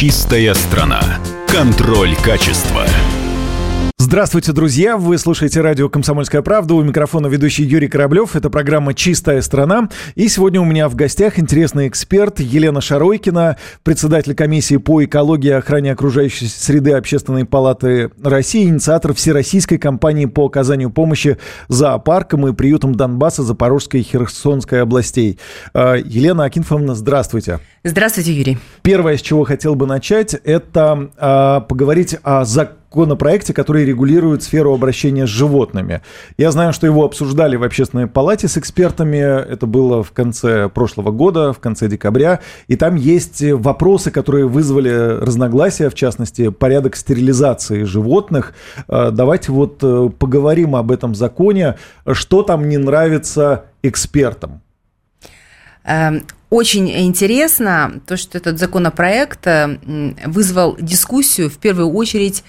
Чистая страна. Контроль качества. Здравствуйте, друзья! Вы слушаете радио «Комсомольская правда». У микрофона ведущий Юрий Кораблев. Это программа «Чистая страна». И сегодня у меня в гостях интересный эксперт Елена Шаройкина, председатель комиссии по экологии и охране окружающей среды Общественной палаты России, инициатор всероссийской кампании по оказанию помощи зоопаркам и приютам Донбасса, Запорожской и Херсонской областей. А, Елена Акинфовна, здравствуйте. Здравствуйте, Юрий. Первое, с чего хотел бы начать, это э, поговорить о законопроекте, который регулирует сферу обращения с животными. Я знаю, что его обсуждали в общественной палате с экспертами. Это было в конце прошлого года, в конце декабря. И там есть вопросы, которые вызвали разногласия, в частности, порядок стерилизации животных. Э, давайте вот э, поговорим об этом законе. Что там не нравится экспертам? Эм, очень интересно то, что этот законопроект э, вызвал дискуссию в первую очередь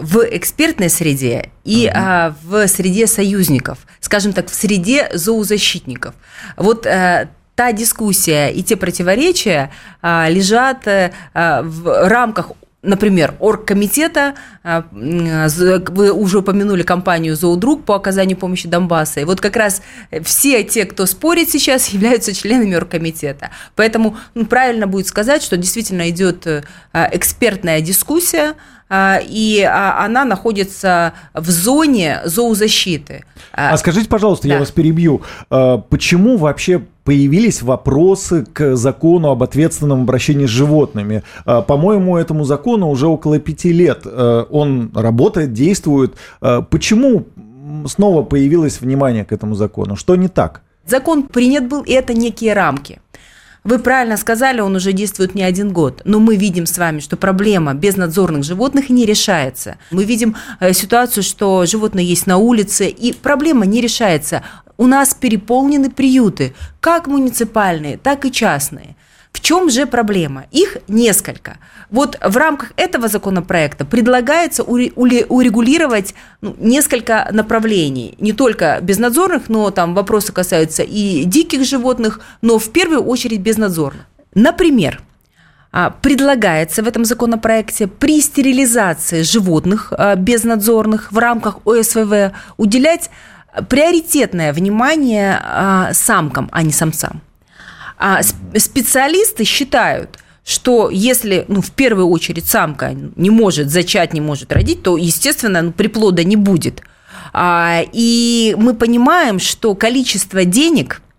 в экспертной среде и угу. в среде союзников, скажем так, в среде зоозащитников. Вот э, та дискуссия и те противоречия а, лежат э, в рамках например, оргкомитета, а, вы уже упомянули компанию «Зоодруг» по оказанию помощи Донбасса, и вот как раз все те, кто спорит сейчас, являются членами оргкомитета. Поэтому ну, правильно будет сказать, что действительно идет э, экспертная дискуссия, а, и а, она находится в зоне зоозащиты. А скажите, пожалуйста, да. я вас перебью, почему вообще появились вопросы к закону об ответственном обращении с животными. По-моему, этому закону уже около пяти лет. Он работает, действует. Почему снова появилось внимание к этому закону? Что не так? Закон принят был, и это некие рамки. Вы правильно сказали, он уже действует не один год, но мы видим с вами, что проблема безнадзорных животных не решается. Мы видим э, ситуацию, что животные есть на улице, и проблема не решается. У нас переполнены приюты, как муниципальные, так и частные. В чем же проблема? Их несколько. Вот в рамках этого законопроекта предлагается урегулировать ну, несколько направлений. Не только безнадзорных, но там вопросы касаются и диких животных, но в первую очередь безнадзорных. Например, а, предлагается в этом законопроекте при стерилизации животных а, безнадзорных в рамках ОСВВ уделять приоритетное внимание а, самкам, а не самцам. А специалисты считают, что если, ну, в первую очередь, самка не может зачать, не может родить, то, естественно, ну, приплода не будет. А, и мы понимаем, что количество денег –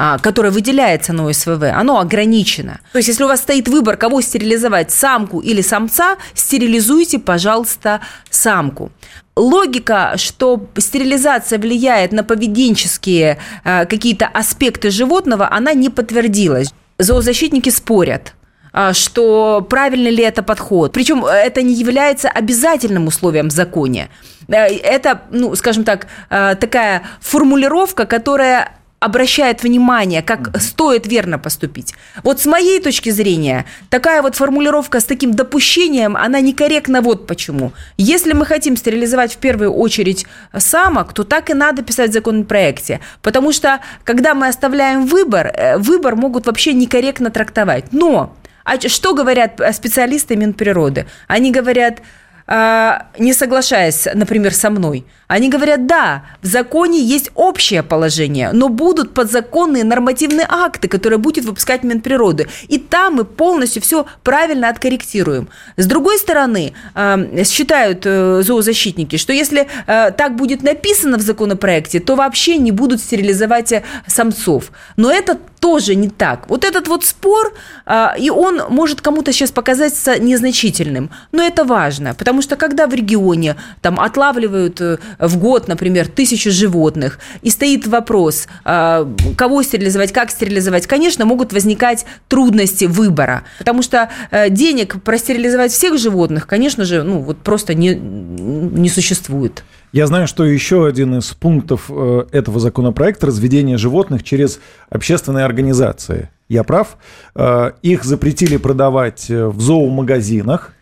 а, которое выделяется на ОСВВ, оно ограничено. То есть, если у вас стоит выбор, кого стерилизовать, самку или самца, стерилизуйте, пожалуйста, самку. Логика, что стерилизация влияет на поведенческие а, какие-то аспекты животного, она не подтвердилась. Зоозащитники спорят а, что правильно ли это подход. Причем это не является обязательным условием в законе. Э, это, ну, скажем так, такая формулировка, которая обращает внимание, как mm-hmm. стоит верно поступить. Вот с моей точки зрения, такая вот формулировка с таким допущением, она некорректна вот почему. Если мы хотим стерилизовать в первую очередь самок, то так и надо писать в законопроекте. Потому что, когда мы оставляем выбор, э, выбор могут вообще некорректно трактовать. Но а что говорят специалисты Минприроды? Они говорят, не соглашаясь, например, со мной, они говорят, да, в законе есть общее положение, но будут подзаконные нормативные акты, которые будет выпускать Минприроды. И там мы полностью все правильно откорректируем. С другой стороны, а, считают э, зоозащитники, что если э, так будет написано в законопроекте, то вообще не будут стерилизовать э, самцов. Но это тоже не так. Вот этот вот спор, а, и он может кому-то сейчас показаться незначительным, но это важно, потому что когда в регионе там отлавливают э, в год, например, тысячу животных, и стоит вопрос, а, кого стерилизовать, как стерилизовать, конечно, могут возникать трудности выбора, потому что э, денег простерилизовать всех животных, конечно же, ну вот просто не, не существует. Я знаю, что еще один из пунктов э, этого законопроекта – разведение животных через общественные организации. Я прав? Э, их запретили продавать э, в зоомагазинах.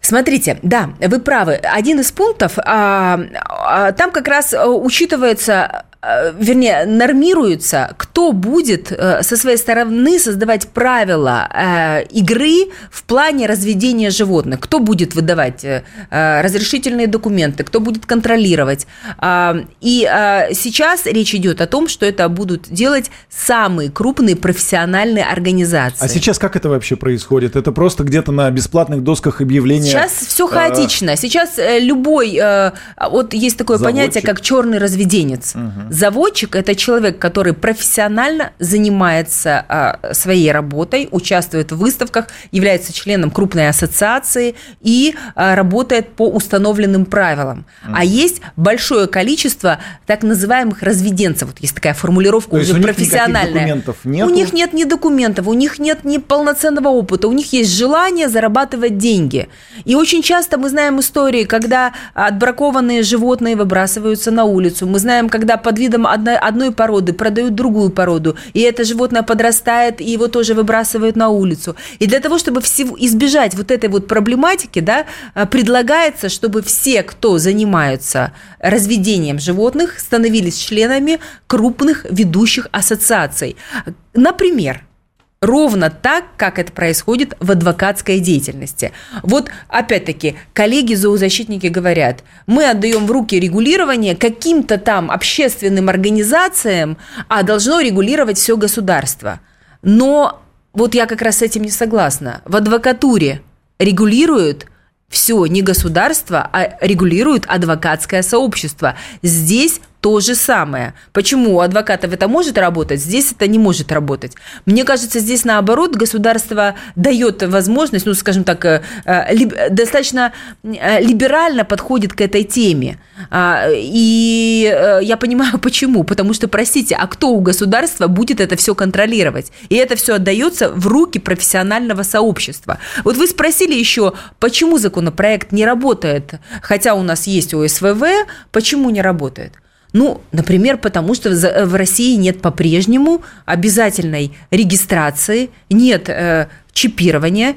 Смотрите, да, вы правы. Один из пунктов, а, а, там как раз учитывается вернее, нормируется, кто будет э, со своей стороны создавать правила э, игры в плане разведения животных, кто будет выдавать разрешительные документы, кто будет контролировать. А, и сейчас речь идет о том, что это будут делать самые крупные профессиональные организации. А сейчас как это вообще происходит? Это просто где-то на бесплатных досках объявления? Сейчас все хаотично. Сейчас любой, вот есть такое Заводчик. понятие, как черный разведенец. Угу. Заводчик – это человек, который профессионально занимается а, своей работой, участвует в выставках, является членом крупной ассоциации и а, работает по установленным правилам. Mm. А есть большое количество так называемых разведенцев. Вот есть такая формулировка То уже у профессиональная. документов нет? У них нет ни документов, у них нет ни полноценного опыта, у них есть желание зарабатывать деньги. И очень часто мы знаем истории, когда отбракованные животные выбрасываются на улицу. Мы знаем, когда под видом одной, одной породы продают другую породу, и это животное подрастает, и его тоже выбрасывают на улицу. И для того, чтобы всего, избежать вот этой вот проблематики, да, э, предлагается, чтобы все, кто занимаются разведением животных, становились членами крупных ведущих ассоциаций. Например, ровно так, как это происходит в адвокатской деятельности. Вот, опять-таки, коллеги-зоозащитники говорят, мы отдаем в руки регулирование каким-то там общественным организациям, а должно регулировать все государство. Но вот я как раз с этим не согласна. В адвокатуре регулируют все не государство, а регулирует адвокатское сообщество. Здесь то же самое. Почему у адвокатов это может работать, здесь это не может работать? Мне кажется, здесь наоборот государство дает возможность, ну, скажем так, э, э, достаточно э, либерально подходит к этой теме. А, и я понимаю, почему. Потому что, простите, а кто у государства будет это все контролировать? И это все отдается в руки профессионального сообщества. Вот вы спросили еще, почему законопроект не работает, хотя у нас есть ОСВВ, почему не работает? Ну, например, потому что в России нет по-прежнему обязательной регистрации, нет э, чипирования,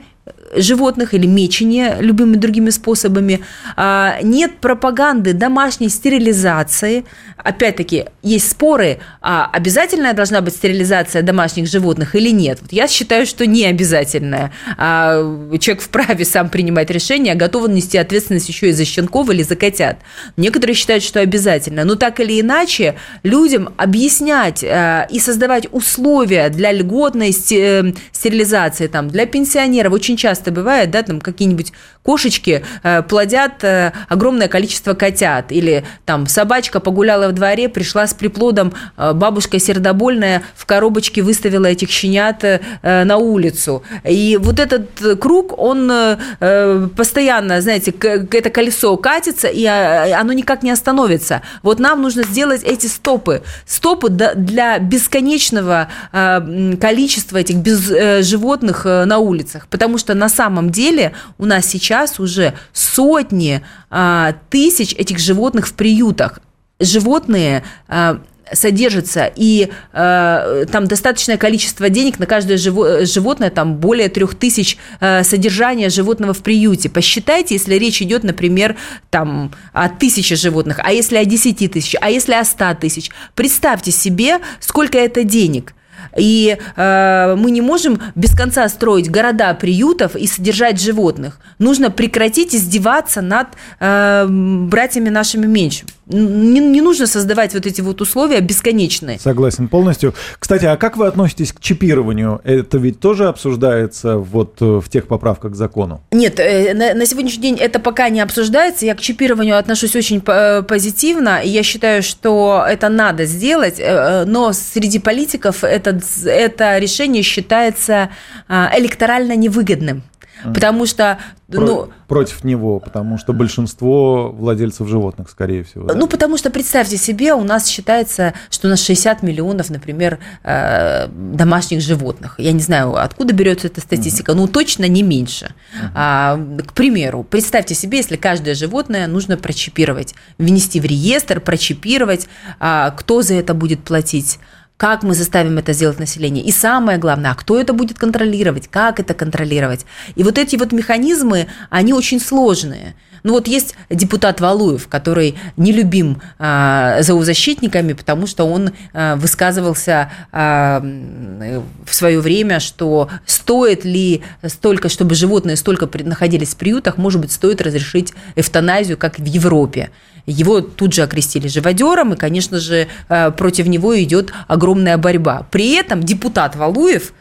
животных или мечения любыми другими способами. А, нет пропаганды домашней стерилизации. Опять-таки, есть споры, а обязательная должна быть стерилизация домашних животных или нет. Вот я считаю, что не обязательная. А, человек вправе сам принимать решение, а готов нести ответственность еще и за щенков или за котят. Некоторые считают, что обязательно. Но так или иначе, людям объяснять и создавать условия для льготной э, стерилизации, там, для пенсионеров очень часто бывает, да, там какие-нибудь кошечки э, плодят э, огромное количество котят, или там собачка погуляла в дворе, пришла с приплодом, э, бабушка сердобольная в коробочке выставила этих щенят э, на улицу. И вот этот круг, он э, постоянно, знаете, это колесо катится, и э, оно никак не остановится. Вот нам нужно сделать эти стопы. Стопы для бесконечного э, количества этих без, э, животных э, на улицах. Потому что на самом деле у нас сейчас уже сотни а, тысяч этих животных в приютах. Животные а, содержится, и э, там достаточное количество денег на каждое живо, животное, там более трех тысяч э, содержания животного в приюте. Посчитайте, если речь идет, например, там, о тысяче животных, а если о десяти тысяч, а если о ста тысяч. Представьте себе, сколько это денег – и э, мы не можем без конца строить города приютов и содержать животных. Нужно прекратить издеваться над э, братьями нашими меньшими. Не, не нужно создавать вот эти вот условия бесконечные. Согласен полностью. Кстати, а как вы относитесь к чипированию? Это ведь тоже обсуждается вот э, в тех поправках к закону? Нет, э, на, на сегодняшний день это пока не обсуждается. Я к чипированию отношусь очень э, позитивно. Я считаю, что это надо сделать, но среди политиков этот, это решение считается электорально невыгодным. Потому что... Про, ну, против него, потому что большинство владельцев животных, скорее всего. Да? Ну, потому что, представьте себе, у нас считается, что у нас 60 миллионов, например, э, домашних животных. Я не знаю, откуда берется эта статистика, угу. ну, точно не меньше. Угу. А, к примеру, представьте себе, если каждое животное нужно прочипировать, внести в реестр, прочипировать, а, кто за это будет платить? Как мы заставим это сделать население. И самое главное, а кто это будет контролировать, как это контролировать. И вот эти вот механизмы, они очень сложные. Ну вот есть депутат Валуев, который нелюбим а, зоозащитниками, потому что он а, высказывался а, в свое время, что стоит ли столько, чтобы животные столько находились в приютах, может быть, стоит разрешить эвтаназию, как в Европе. Его тут же окрестили живодером, и, конечно же, а, против него идет огромная борьба. При этом депутат Валуев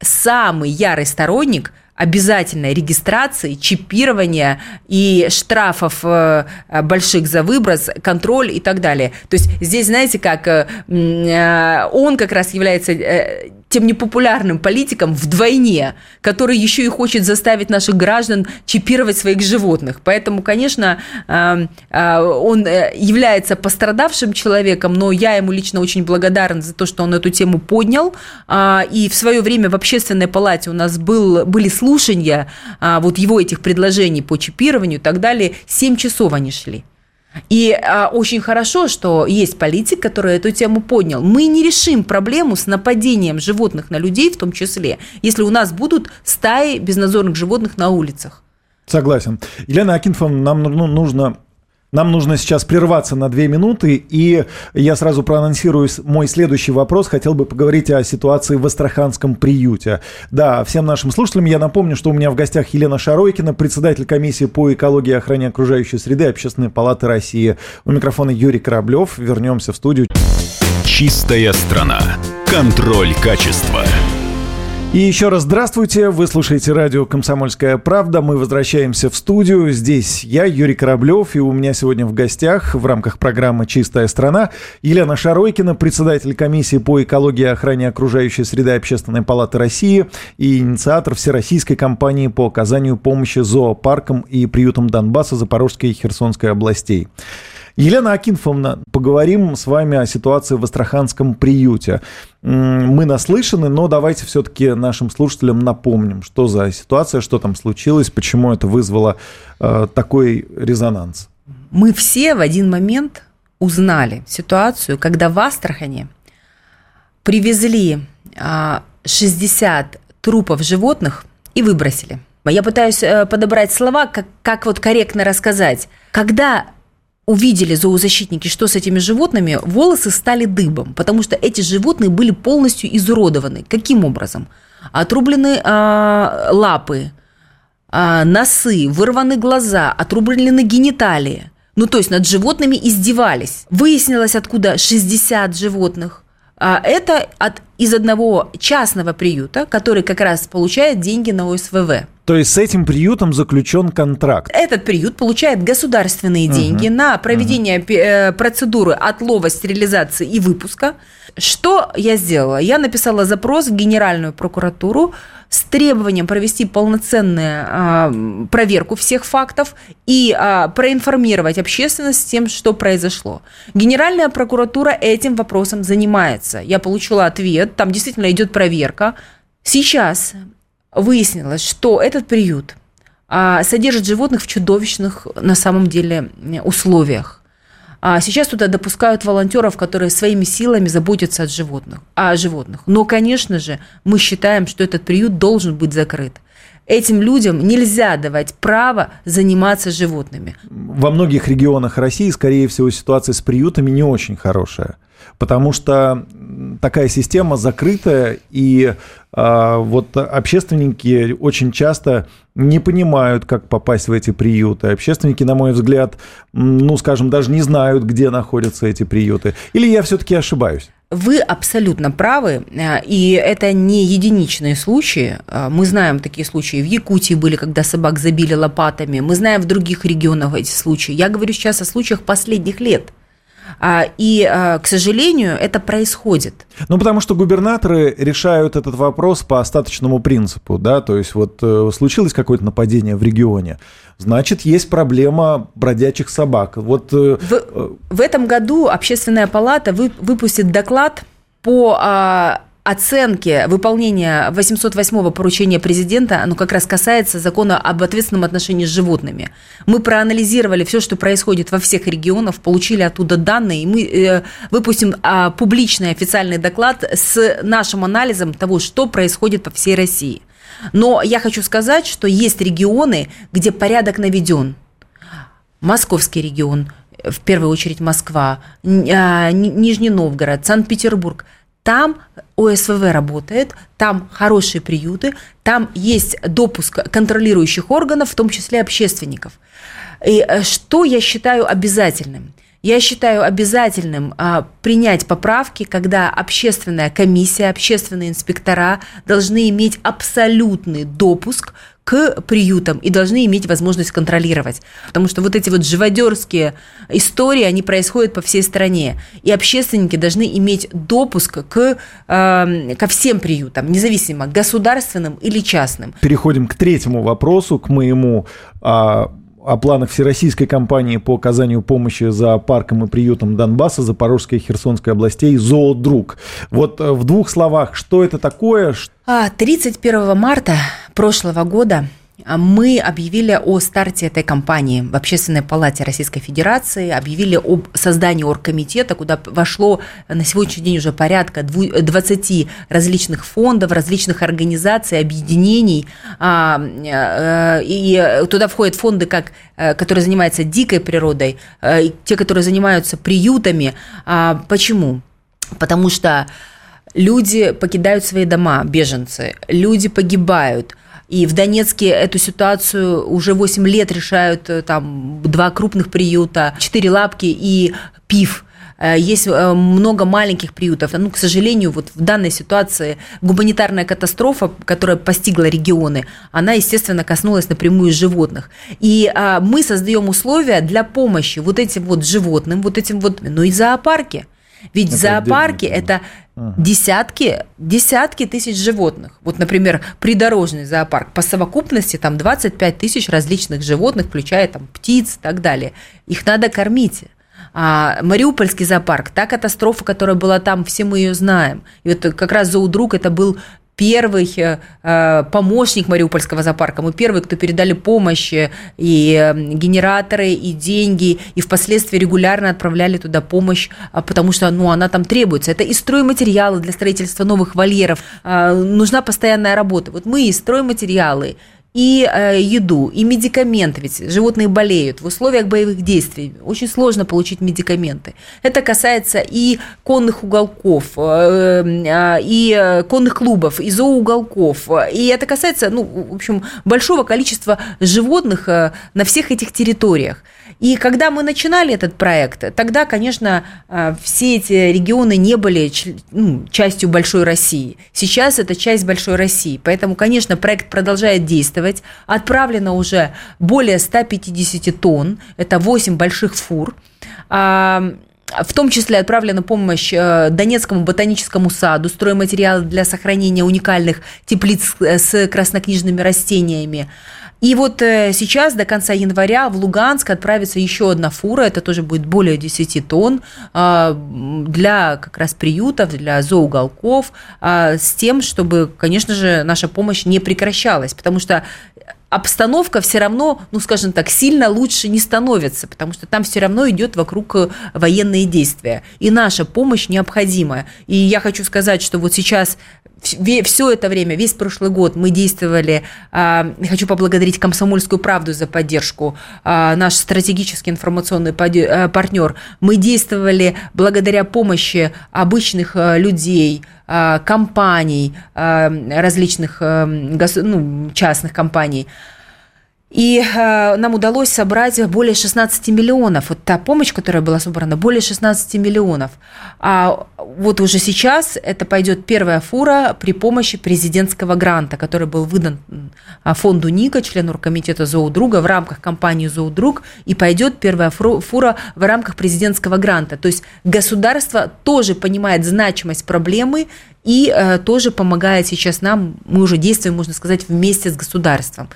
самый ярый сторонник обязательной регистрации, чипирования и штрафов э, больших за выброс, контроль и так далее. То есть здесь, знаете, как э, э, он как раз является тем непопулярным политиком вдвойне, который еще и хочет заставить наших граждан чипировать своих животных. Поэтому, конечно, он является пострадавшим человеком, но я ему лично очень благодарен за то, что он эту тему поднял. И в свое время в общественной палате у нас был, были слушания а, вот его этих предложений по чипированию и так далее, 7 часов они шли. И а, очень хорошо, что есть политик, который эту тему поднял. Мы не решим проблему с нападением животных на людей, в том числе, если у нас будут стаи безнадзорных животных на улицах. Согласен. Елена Акинфовна, нам ну, нужно нам нужно сейчас прерваться на две минуты, и я сразу проанонсирую мой следующий вопрос. Хотел бы поговорить о ситуации в Астраханском приюте. Да, всем нашим слушателям я напомню, что у меня в гостях Елена Шаройкина, председатель комиссии по экологии и охране окружающей среды Общественной палаты России. У микрофона Юрий Кораблев. Вернемся в студию. Чистая страна. Контроль качества. И еще раз здравствуйте. Вы слушаете радио «Комсомольская правда». Мы возвращаемся в студию. Здесь я, Юрий Кораблев, и у меня сегодня в гостях в рамках программы «Чистая страна» Елена Шаройкина, председатель комиссии по экологии и охране окружающей среды Общественной палаты России и инициатор Всероссийской кампании по оказанию помощи зоопаркам и приютам Донбасса, Запорожской и Херсонской областей. Елена Акинфовна, поговорим с вами о ситуации в Астраханском приюте. Мы наслышаны, но давайте все-таки нашим слушателям напомним, что за ситуация, что там случилось, почему это вызвало э, такой резонанс. Мы все в один момент узнали ситуацию, когда в Астрахане привезли 60 а, трупов животных и выбросили. Я пытаюсь э, подобрать слова, как, как вот корректно рассказать. Когда увидели зоозащитники, что с этими животными, волосы стали дыбом, потому что эти животные были полностью изуродованы. Каким образом? Отрублены э, лапы, э, носы, вырваны глаза, отрублены гениталии. Ну, то есть над животными издевались. Выяснилось, откуда 60 животных. А это от, из одного частного приюта, который как раз получает деньги на ОСВВ. То есть с этим приютом заключен контракт. Этот приют получает государственные деньги угу. на проведение угу. процедуры отлова, стерилизации и выпуска. Что я сделала? Я написала запрос в Генеральную прокуратуру с требованием провести полноценную а, проверку всех фактов и а, проинформировать общественность тем, что произошло. Генеральная прокуратура этим вопросом занимается. Я получила ответ, там действительно идет проверка. Сейчас выяснилось, что этот приют а, содержит животных в чудовищных на самом деле условиях. А сейчас туда допускают волонтеров, которые своими силами заботятся от животных, о животных. Но, конечно же, мы считаем, что этот приют должен быть закрыт. Этим людям нельзя давать право заниматься животными. Во многих регионах России, скорее всего, ситуация с приютами не очень хорошая потому что такая система закрытая, и а, вот общественники очень часто не понимают, как попасть в эти приюты. Общественники, на мой взгляд, ну, скажем, даже не знают, где находятся эти приюты. Или я все-таки ошибаюсь? Вы абсолютно правы, э, и это не единичные случаи. Э, мы знаем такие случаи в Якутии были, когда собак забили лопатами. Мы знаем в других регионах эти случаи. Я говорю сейчас о случаях последних лет – а, и, а, к сожалению, это происходит. Ну, потому что губернаторы решают этот вопрос по остаточному принципу, да, то есть вот э, случилось какое-то нападение в регионе, значит, есть проблема бродячих собак. Вот, э, в, в этом году Общественная палата выпустит доклад по а, оценки выполнения 808-го поручения президента, оно как раз касается закона об ответственном отношении с животными. Мы проанализировали все, что происходит во всех регионах, получили оттуда данные, и мы э, выпустим а, публичный официальный доклад с нашим анализом того, что происходит по всей России. Но я хочу сказать, что есть регионы, где порядок наведен. Московский регион, в первую очередь Москва, а, Нижний Новгород, Санкт-Петербург – там ОСВВ работает, там хорошие приюты, там есть допуск контролирующих органов, в том числе общественников. И э, что я считаю обязательным? Я считаю обязательным а, принять поправки, когда общественная комиссия, общественные инспектора должны иметь абсолютный допуск к приютам и должны иметь возможность контролировать. Потому что вот эти вот живодерские истории, они происходят по всей стране. И общественники должны иметь допуск к, э, ко всем приютам, независимо, государственным или частным. Переходим к третьему вопросу, к моему а, о планах Всероссийской кампании по оказанию помощи за парком и приютом Донбасса, Запорожской и Херсонской областей «Зоодруг». Вот э, в двух словах, что это такое? 31 а, марта прошлого года мы объявили о старте этой кампании в Общественной палате Российской Федерации, объявили об создании оргкомитета, куда вошло на сегодняшний день уже порядка 20 различных фондов, различных организаций, объединений. А, э, и туда входят фонды, как, э, которые занимаются дикой природой, э, те, которые занимаются приютами. А, почему? Потому что люди покидают свои дома, беженцы, люди погибают – и в Донецке эту ситуацию уже 8 лет решают э, там два крупных приюта, четыре лапки и ПИФ. Э, есть э, много маленьких приютов. Ну, к сожалению, вот в данной ситуации гуманитарная катастрофа, которая постигла регионы, она, естественно, коснулась напрямую животных. И а, мы создаем условия для помощи вот этим вот животным, вот этим вот, ну и зоопарки. Ведь это зоопарки это ага. десятки, десятки тысяч животных. Вот, например, придорожный зоопарк по совокупности там 25 тысяч различных животных, включая там птиц и так далее. Их надо кормить. А Мариупольский зоопарк, та катастрофа, которая была там, все мы ее знаем. И вот как раз зоодруг это был первый э, э, помощник Мариупольского зоопарка. Мы первые, кто передали помощь э, и генераторы, и деньги, и впоследствии регулярно отправляли туда помощь, а, потому что ну, она там требуется. Это и стройматериалы для строительства новых вольеров. А, нужна постоянная работа. Вот мы и стройматериалы, и э, еду, и медикаменты, ведь животные болеют в условиях боевых действий. Очень сложно получить медикаменты. Это касается и конных уголков, э, э, и конных клубов, и зооуголков. И это касается, ну, в общем, большого количества животных на всех этих территориях. И когда мы начинали этот проект, тогда, конечно, все эти регионы не были ну, частью большой России. Сейчас это часть большой России. Поэтому, конечно, проект продолжает действовать действовать. Отправлено уже более 150 тонн, это 8 больших фур. А, в том числе отправлена помощь э, Донецкому ботаническому саду, стройматериалы для сохранения уникальных теплиц э, с краснокнижными растениями. И вот э, сейчас до конца января в Луганск отправится еще одна фура, это тоже будет более 10 тонн, а, для как раз приютов, для зоуголков, а, с тем, чтобы, конечно же, наша помощь не прекращалась, потому что обстановка все равно, ну, скажем так, сильно лучше не становится, потому что там все равно идет вокруг э, военные действия. И наша помощь необходима. И я хочу сказать, что вот сейчас все это время, весь прошлый год мы действовали, а, хочу поблагодарить «Комсомольскую правду» за поддержку, а, наш стратегический информационный э, партнер. Мы действовали благодаря помощи обычных э, людей, а, компаний, различных ну, частных компаний. И э, нам удалось собрать более 16 миллионов. Вот та помощь, которая была собрана, более 16 миллионов. А вот уже сейчас это пойдет первая фура при помощи президентского гранта, который был выдан фонду НИКа, члену оргкомитета «Зоудруга» в рамках кампании «Зоудруг», и пойдет первая фура в рамках президентского гранта. То есть государство тоже понимает значимость проблемы и э, тоже помогает сейчас нам, мы уже действуем, можно сказать, вместе с государством.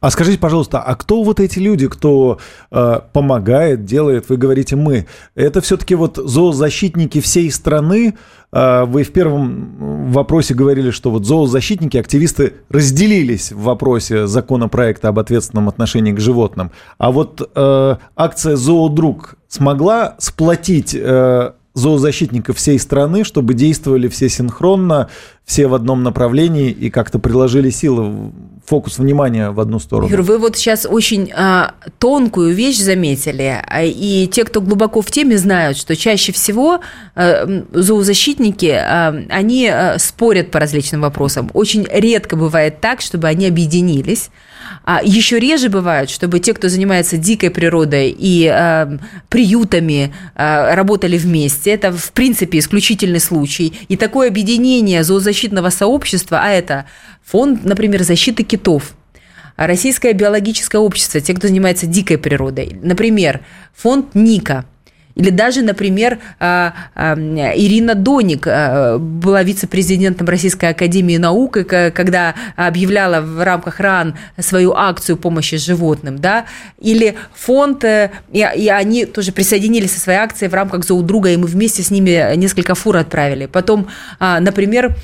А скажите, пожалуйста, а кто вот эти люди, кто э, помогает, делает? Вы говорите мы. Это все-таки вот зоозащитники всей страны. Э, вы в первом вопросе говорили, что вот зоозащитники, активисты разделились в вопросе законопроекта об ответственном отношении к животным. А вот э, акция «Зоодруг» смогла сплотить э, зоозащитников всей страны, чтобы действовали все синхронно, все в одном направлении и как-то приложили силы, фокус внимания в одну сторону. Юр, вы вот сейчас очень а, тонкую вещь заметили, а, и те, кто глубоко в теме, знают, что чаще всего а, зоозащитники, а, они а, спорят по различным вопросам. Очень редко бывает так, чтобы они объединились. А еще реже бывает, чтобы те, кто занимается дикой природой и э, приютами, э, работали вместе. Это, в принципе, исключительный случай. И такое объединение зоозащитного сообщества, а это фонд, например, защиты китов, Российское биологическое общество, те, кто занимается дикой природой, например, фонд Ника – или даже, например, а, а, Ирина Доник а, была вице-президентом Российской Академии Наук, когда объявляла в рамках РАН свою акцию помощи животным, да, или фонд, э, и, они тоже присоединились со своей акцией в рамках зоудруга, и мы вместе с ними несколько фур отправили. Потом, например,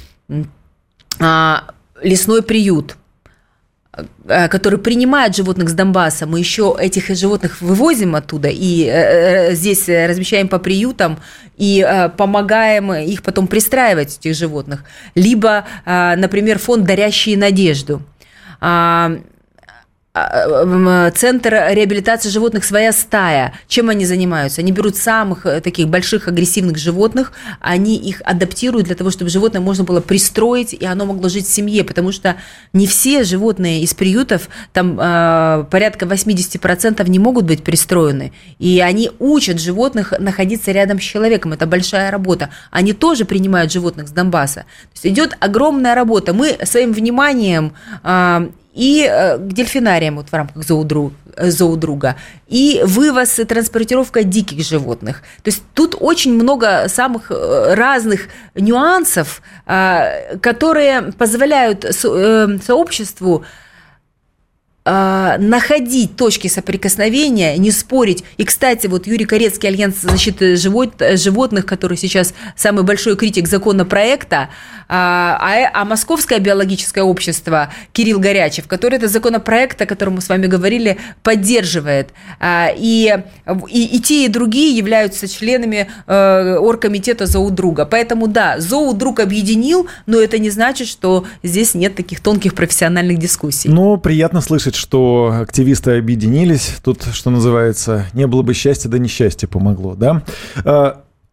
лесной приют – Э, который принимает животных с Донбасса, мы еще этих животных вывозим оттуда и э, э, здесь размещаем по приютам и помогаем их потом пристраивать, этих животных. Либо, например, фонд «Дарящие надежду». А, а, центр реабилитации животных «Своя стая». Чем они занимаются? Они берут самых э, таких больших агрессивных животных, они их адаптируют для того, чтобы животное можно было пристроить, и оно могло жить в семье, потому что не все животные из приютов, там э, порядка 80% не могут быть пристроены, и они учат животных находиться рядом с человеком, это большая работа. Они тоже принимают животных с Донбасса. То есть идет огромная работа. Мы своим вниманием э, и э, к дельфинариям вот в рамках зоодруга, э, и вывоз и транспортировка диких животных. То есть тут очень много самых э, разных нюансов, которые позволяют сообществу находить точки соприкосновения, не спорить. И, кстати, вот Юрий Корецкий, Альянс защиты животных, который сейчас самый большой критик законопроекта, а, а, а Московское биологическое общество Кирилл Горячев, который это законопроект, о котором мы с вами говорили, поддерживает. А, и, и, и те, и другие являются членами э, оргкомитета «Зоудруга». Поэтому, да, «Зоудруг» объединил, но это не значит, что здесь нет таких тонких профессиональных дискуссий. Но приятно слышать, что активисты объединились. Тут, что называется, не было бы счастья, да несчастье помогло, да?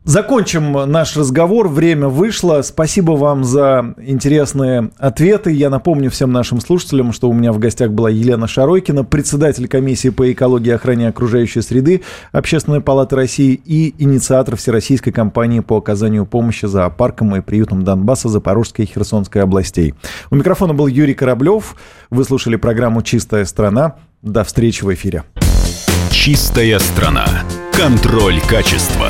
Закончим наш разговор. Время вышло. Спасибо вам за интересные ответы. Я напомню всем нашим слушателям, что у меня в гостях была Елена Шаройкина, председатель комиссии по экологии и охране окружающей среды Общественной палаты России и инициатор Всероссийской кампании по оказанию помощи зоопаркам и приютам Донбасса, Запорожской и Херсонской областей. У микрофона был Юрий Кораблев. Вы слушали программу «Чистая страна». До встречи в эфире. «Чистая страна». Контроль качества.